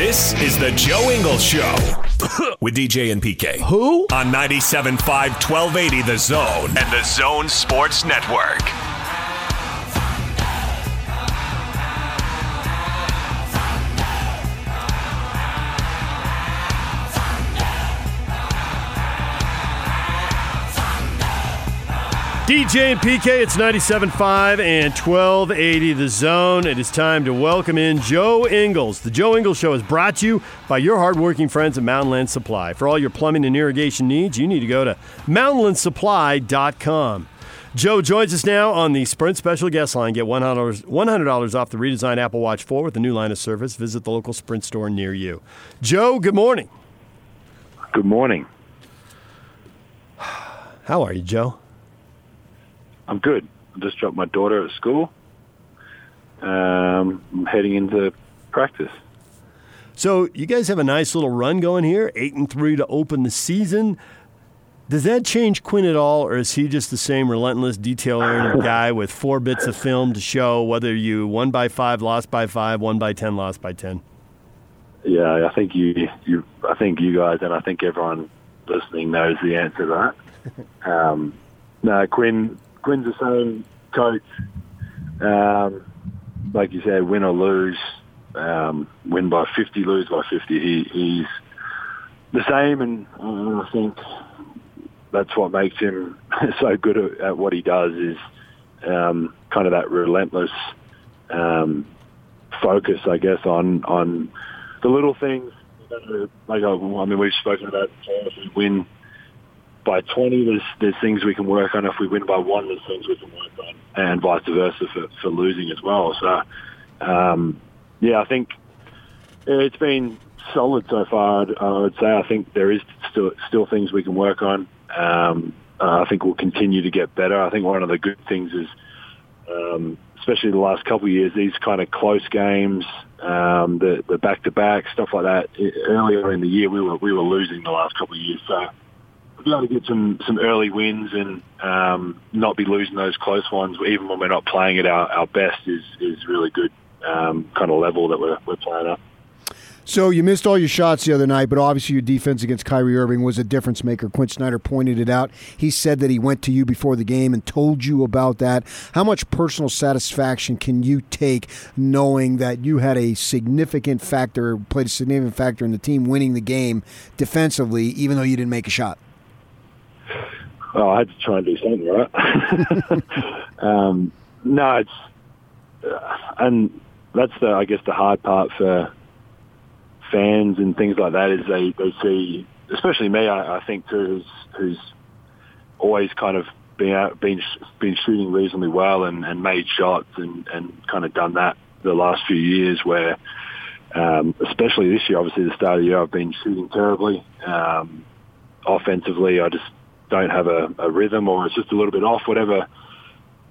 This is the Joe Ingles Show with DJ and PK. Who? On 97.5 1280 The Zone and the Zone Sports Network. DJ and PK, it's 97.5 and 1280 The Zone. It is time to welcome in Joe Ingles. The Joe Ingles Show is brought to you by your hardworking friends at Mountainland Supply. For all your plumbing and irrigation needs, you need to go to mountainlandsupply.com. Joe joins us now on the Sprint Special Guest Line. Get $100, $100 off the redesigned Apple Watch 4 with a new line of service. Visit the local Sprint store near you. Joe, good morning. Good morning. How are you, Joe? I'm good. I just dropped my daughter at school. Um, I'm heading into practice. So you guys have a nice little run going here, eight and three to open the season. Does that change Quinn at all, or is he just the same relentless, detail-oriented guy with four bits of film to show whether you won by five, lost by five, won by ten, lost by ten? Yeah, I think you, you, I think you guys, and I think everyone listening knows the answer to that. um, no, Quinn, Quinn's the same coach. Um, like you said, win or lose, um, win by 50, lose by 50. He, he's the same, and uh, I think that's what makes him so good at, at what he does is um, kind of that relentless um, focus, I guess, on on the little things. Like I mean, we've spoken about if we win by 20, there's there's things we can work on. If we win by one, there's things we can work on, and vice versa for, for losing as well. So, um, yeah, I think it's been solid so far. I'd, I would say I think there is still still things we can work on. Um, uh, I think we'll continue to get better. I think one of the good things is, um, especially the last couple of years, these kind of close games, um, the the back to back stuff like that. Earlier in the year, we were we were losing the last couple of years, so be able to get some some early wins and um, not be losing those close ones, even when we're not playing at our, our best, is is really good um, kind of level that we're we're playing at. So you missed all your shots the other night, but obviously your defense against Kyrie Irving was a difference maker. Quinn Snyder pointed it out. He said that he went to you before the game and told you about that. How much personal satisfaction can you take knowing that you had a significant factor, played a significant factor in the team winning the game defensively, even though you didn't make a shot? Oh, I had to try and do something, right? um, no, it's uh, and that's the I guess the hard part for fans and things like that is they they see, especially me, I, I think too, who's who's always kind of been out, been been shooting reasonably well and, and made shots and and kind of done that the last few years where. Um, especially this year, obviously the start of the year, I've been shooting terribly. Um, offensively, I just don't have a, a rhythm or it's just a little bit off, whatever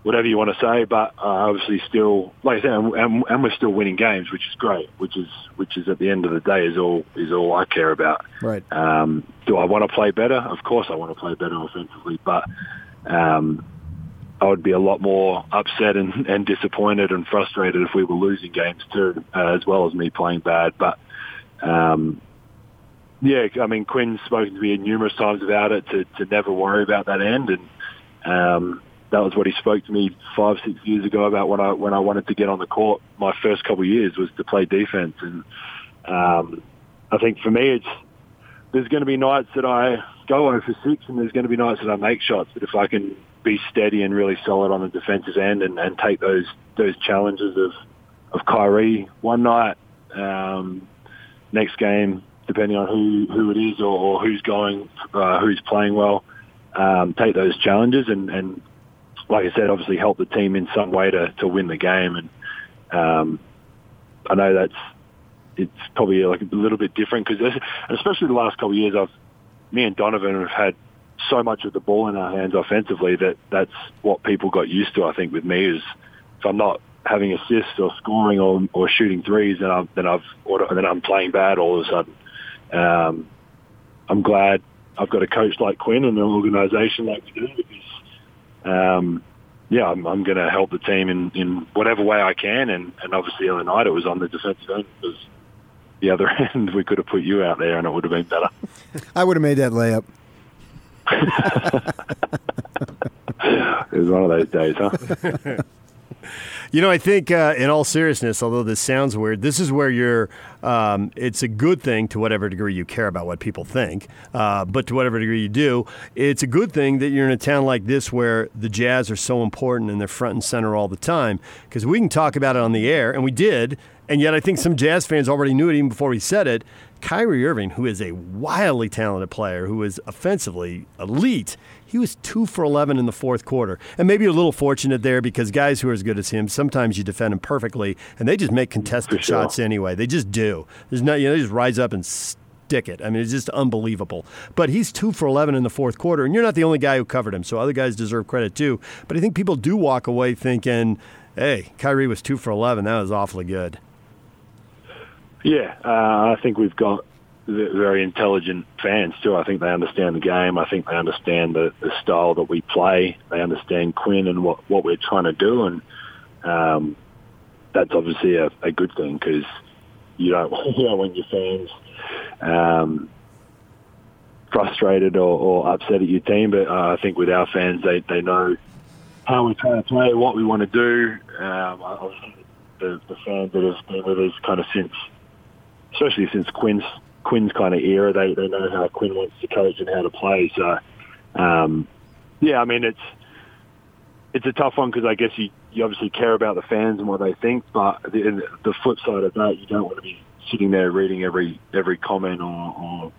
whatever you want to say. But uh, obviously, still, like I said, and, and, we're still winning games, which is great. Which is which is at the end of the day is all is all I care about. Right. Um, do I want to play better? Of course, I want to play better offensively, but um, I would be a lot more upset and, and disappointed and frustrated if we were losing games too, uh, as well as me playing bad. But um, yeah, I mean, Quinn's spoken to me numerous times about it to, to never worry about that end, and um, that was what he spoke to me five, six years ago about when I when I wanted to get on the court. My first couple of years was to play defense, and um, I think for me, it's there's going to be nights that I go over six, and there's going to be nights that I make shots. But if I can be steady and really solid on the defensive end, and, and take those those challenges of of Kyrie one night, um, next game depending on who, who it is or, who's going, uh, who's playing well, um, take those challenges and, and, like I said, obviously help the team in some way to, to win the game. And um, I know that's it's probably like a little bit different because, especially the last couple of years, I've me and Donovan have had so much of the ball in our hands offensively that that's what people got used to. I think with me is if I'm not having assists or scoring or, or shooting threes, then I'm then I've or then I'm playing bad all of a sudden. Um, I'm glad I've got a coach like Quinn and an organisation like we do because, um, yeah, I'm, I'm going to help the team in, in whatever way I can. And, and obviously the other night it was on the defensive end because the other end we could have put you out there and it would have been better. I would have made that layup. it was one of those days, huh? You know, I think uh, in all seriousness, although this sounds weird, this is where you're. Um, it's a good thing to whatever degree you care about what people think, uh, but to whatever degree you do, it's a good thing that you're in a town like this where the Jazz are so important and they're front and center all the time. Because we can talk about it on the air, and we did, and yet I think some Jazz fans already knew it even before we said it. Kyrie Irving, who is a wildly talented player, who is offensively elite, he was two for 11 in the fourth quarter. And maybe you're a little fortunate there because guys who are as good as him, sometimes you defend them perfectly and they just make contested sure. shots anyway. They just do. There's not, you know, they just rise up and stick it. I mean, it's just unbelievable. But he's two for 11 in the fourth quarter, and you're not the only guy who covered him, so other guys deserve credit too. But I think people do walk away thinking, hey, Kyrie was two for 11. That was awfully good. Yeah, uh, I think we've got very intelligent fans too. I think they understand the game. I think they understand the, the style that we play. They understand Quinn and what, what we're trying to do, and um, that's obviously a, a good thing because you don't you when your fans um, frustrated or, or upset at your team. But uh, I think with our fans, they they know how we're trying to play, what we want to do. Um, I, the, the fans that have been with us kind of since, especially since Quinn's Quinn's kind of era. They they know how Quinn wants to coach and how to play. So, um, yeah, I mean it's it's a tough one because I guess you you obviously care about the fans and what they think, but the, the flip side of that, you don't want to be sitting there reading every every comment or,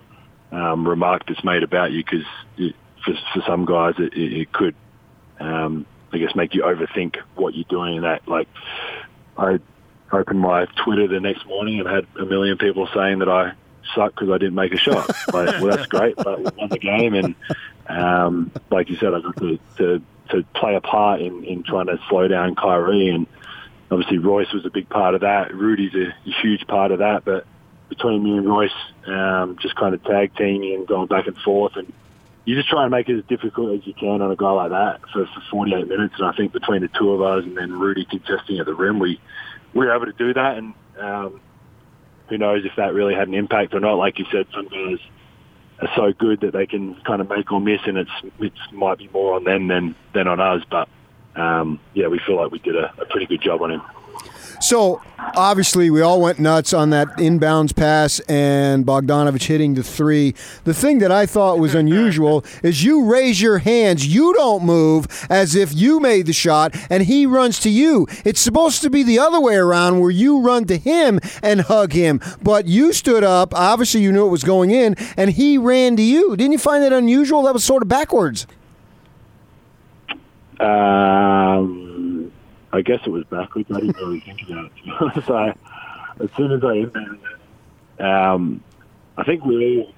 or um, remark that's made about you because for for some guys it, it, it could. Um, I guess make you overthink what you're doing and that like I opened my Twitter the next morning and had a million people saying that I suck because I didn't make a shot. Like, well, that's great, but we won the game, and um, like you said, I got to, to to play a part in, in trying to slow down Kyrie, and obviously Royce was a big part of that. Rudy's a, huge part of that, but between me and Royce, um, just kind of tag teaming and going back and forth, and you just try and make it as difficult as you can on a guy like that for, for 48 minutes. And I think between the two of us and then Rudy contesting at the rim, we we were able to do that, and um, who knows if that really had an impact or not. Like you said, some guys are so good that they can kind of make or miss, and it's it might be more on them than than on us. But um, yeah, we feel like we did a, a pretty good job on him. So obviously, we all went nuts on that inbounds pass and Bogdanovic hitting the three. The thing that I thought was unusual is you raise your hands, you don't move as if you made the shot, and he runs to you. It's supposed to be the other way around where you run to him and hug him, but you stood up. Obviously, you knew it was going in, and he ran to you. Didn't you find that unusual? That was sort of backwards. Um, I guess it was backwards. I didn't really think about it. Honest, I, as soon as I inbounded it, um, I think we all,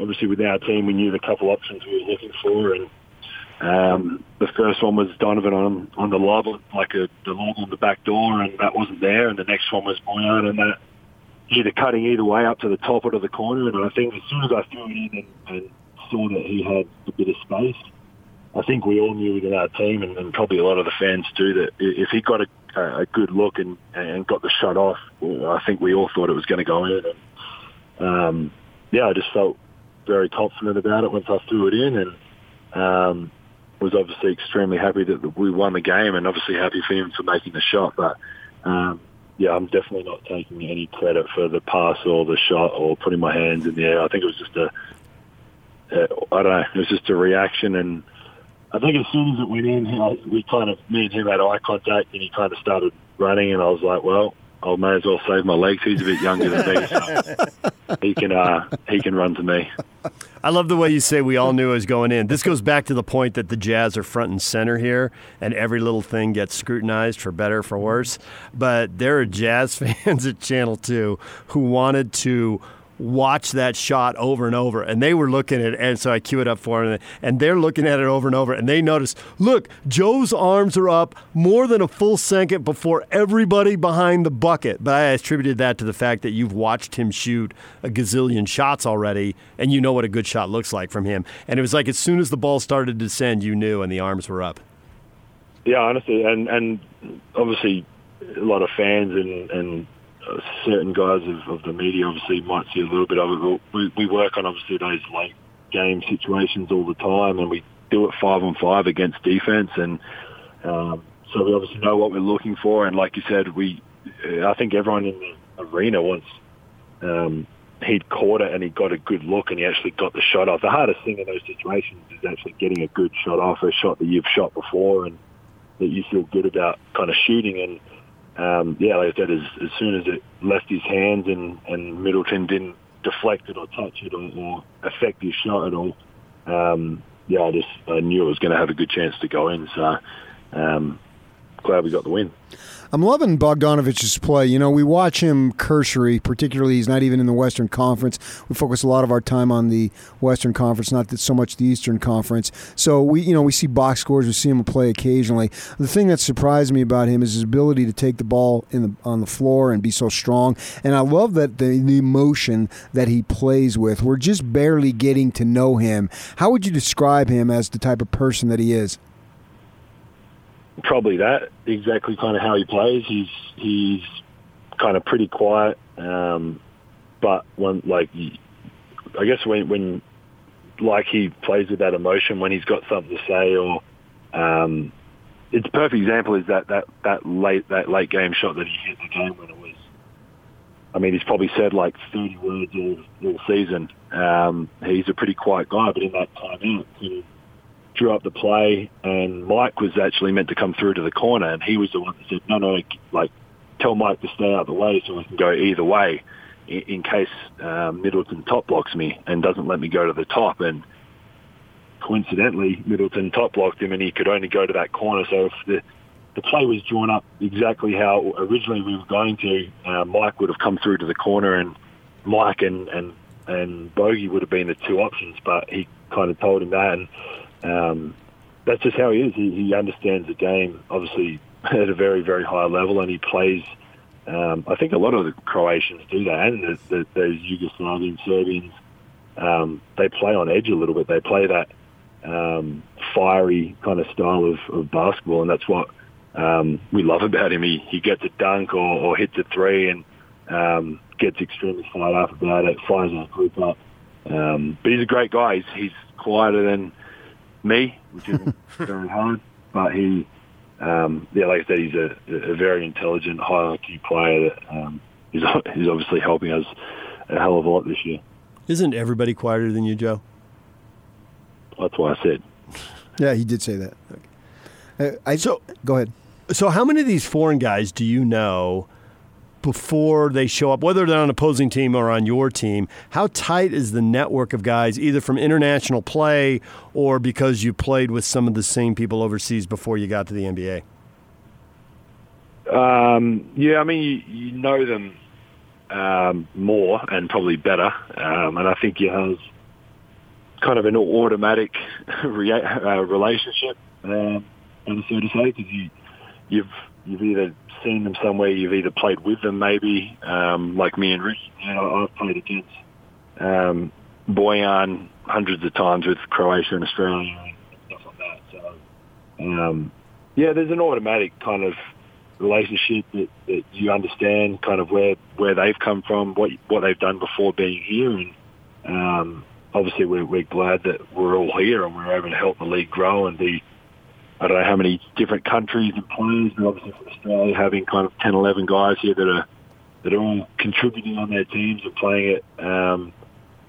obviously with our team, we knew the couple options we were looking for, and um, the first one was Donovan on on the lob, like a the lob on the back door, and that wasn't there. And the next one was Bojan, and that either cutting either way up to the top or to the corner. And I think as soon as I threw it in and, and saw that he had a bit of space, I think we all knew within our team, and, and probably a lot of the fans too, that if he got a, a good look and, and got the shot off, I think we all thought it was going to go in. And um, yeah, I just felt very confident about it once I threw it in, and um, was obviously extremely happy that we won the game, and obviously happy for him for making the shot. But um, yeah, I'm definitely not taking any credit for the pass or the shot or putting my hands in the air. I think it was just a, a I don't know, it was just a reaction and I think as soon as it went in, we kind of, me and him had eye contact, and he kind of started running, and I was like, well, I may as well save my legs. He's a bit younger than me, so he can uh, he can run to me. I love the way you say we all knew it was going in. This goes back to the point that the Jazz are front and center here, and every little thing gets scrutinized for better for worse. But there are Jazz fans at Channel Two who wanted to watch that shot over and over. And they were looking at it, and so I cue it up for them, and they're looking at it over and over, and they notice, look, Joe's arms are up more than a full second before everybody behind the bucket. But I attributed that to the fact that you've watched him shoot a gazillion shots already, and you know what a good shot looks like from him. And it was like as soon as the ball started to descend, you knew, and the arms were up. Yeah, honestly, and and obviously a lot of fans and and certain guys of, of the media obviously might see a little bit of it. We, we work on obviously those late game situations all the time, and we do it five on five against defense, and um, so we obviously know what we're looking for. And like you said, we I think everyone in the arena wants. Um, he'd caught it and he got a good look and he actually got the shot off. The hardest thing in those situations is actually getting a good shot off, a shot that you've shot before and that you feel good about kind of shooting. And um, yeah, like I said, as, as soon as it left his hands and, and Middleton didn't deflect it or touch it or, or affect his shot at all, um, yeah, I just I knew it was going to have a good chance to go in. So um, glad we got the win. I'm loving Bogdanovic's play. You know, we watch him cursory, particularly he's not even in the Western Conference. We focus a lot of our time on the Western Conference, not so much the Eastern Conference. So we, you know, we see box scores, we see him play occasionally. The thing that surprised me about him is his ability to take the ball in the on the floor and be so strong. And I love that the, the emotion that he plays with. We're just barely getting to know him. How would you describe him as the type of person that he is? Probably that exactly kind of how he plays. He's he's kind of pretty quiet, um, but when like I guess when when like he plays with that emotion when he's got something to say or um, it's perfect example is that, that, that late that late game shot that he hit the game when it was I mean he's probably said like 30 words all, all season um, he's a pretty quiet guy but in that time out he drew up the play, and Mike was actually meant to come through to the corner, and he was the one that said, "No, no, like tell Mike to stay out of the way so we can go either way, in, in case um, Middleton top blocks me and doesn't let me go to the top." And coincidentally, Middleton top blocked him, and he could only go to that corner. So if the the play was drawn up exactly how originally we were going to, uh, Mike would have come through to the corner, and Mike and and and Bogey would have been the two options, but he kind of told him that, and um, that's just how he is. He, he understands the game, obviously at a very, very high level, and he plays. Um, I think a lot of the Croatians do that, and the, the, those Yugoslavian Serbians, um, they play on edge a little bit. They play that um, fiery kind of style of, of basketball, and that's what um, we love about him. He, he gets a dunk or, or hits a three and um, gets extremely fired up about it, fires our group up. Um, but he's a great guy. He's, he's quieter than me, which isn't very hard. But he, um, yeah, like I said, he's a, a very intelligent, high IQ player that um, he's, he's obviously helping us a hell of a lot this year. Isn't everybody quieter than you, Joe? That's why I said. Yeah, he did say that. Okay. Uh, I so go ahead. So, how many of these foreign guys do you know before they show up, whether they're on an opposing team or on your team, how tight is the network of guys, either from international play or because you played with some of the same people overseas before you got to the NBA? Um, yeah, I mean, you, you know them um, more and probably better, um, and I think you have kind of an automatic rea- uh, relationship, um, so to say, because you, you've you've either seen them somewhere. You've either played with them, maybe, um, like me and Rick. You know, I've played against um, Bojan hundreds of times with Croatia and Australia and stuff like that. So, um, yeah, there's an automatic kind of relationship that, that you understand kind of where where they've come from, what what they've done before being here, and um, obviously we're, we're glad that we're all here and we're able to help the league grow and be I don't know how many different countries and players, but obviously for Australia having kind of 10, 11 guys here that are that are all contributing on their teams and playing at um,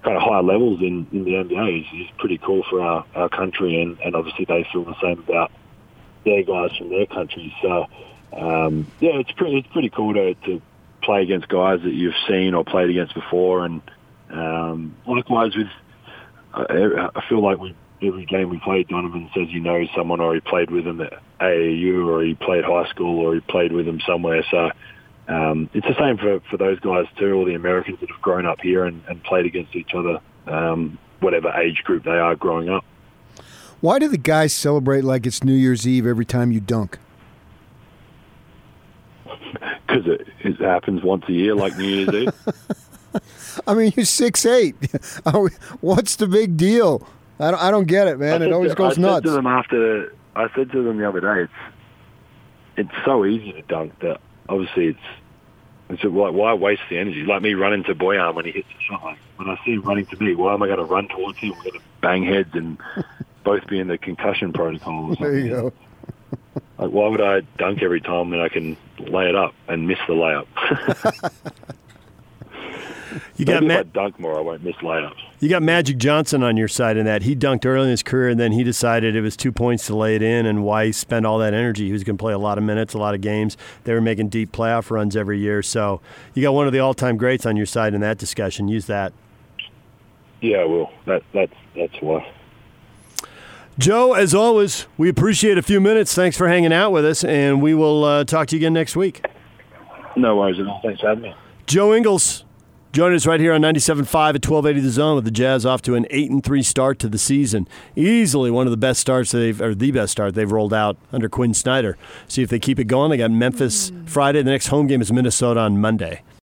kind of higher levels in, in the NBA is, is pretty cool for our, our country, and, and obviously they feel the same about their guys from their countries. So um, yeah, it's pretty it's pretty cool to, to play against guys that you've seen or played against before, and um, likewise with I, I feel like we every game we played, Donovan says he knows someone or he played with him at AAU or he played high school or he played with him somewhere. So um, it's the same for, for those guys too, all the Americans that have grown up here and, and played against each other, um, whatever age group they are growing up. Why do the guys celebrate like it's New Year's Eve every time you dunk? Because it, it happens once a year, like New Year's Eve. I mean, you're six eight. What's the big deal? I don't, I don't get it, man. It always to, goes I nuts. Said to them after, I said to them the other day, it's it's so easy to dunk that obviously it's it's like why waste the energy? Like me running to Bojan when he hits a shot. Like when I see him running to me, why am I going to run towards him? We're going to bang heads and both be in the concussion protocol. Or there you go. Like why would I dunk every time when I can lay it up and miss the layup? You got Maybe Ma- if I dunk more, I won't miss layups. you got Magic Johnson on your side in that. He dunked early in his career, and then he decided it was two points to lay it in, and why spend all that energy? He was going to play a lot of minutes, a lot of games. They were making deep playoff runs every year. So you got one of the all-time greats on your side in that discussion. Use that. Yeah, well, that that's that's why. Joe, as always, we appreciate a few minutes. Thanks for hanging out with us, and we will uh, talk to you again next week. No worries at all. Thanks for having me. Joe Ingles joining us right here on 97.5 at 1280 The Zone with the Jazz off to an 8 and 3 start to the season. Easily one of the best starts they've, or the best start they've rolled out under Quinn Snyder. See if they keep it going. They got Memphis hmm. Friday. The next home game is Minnesota on Monday.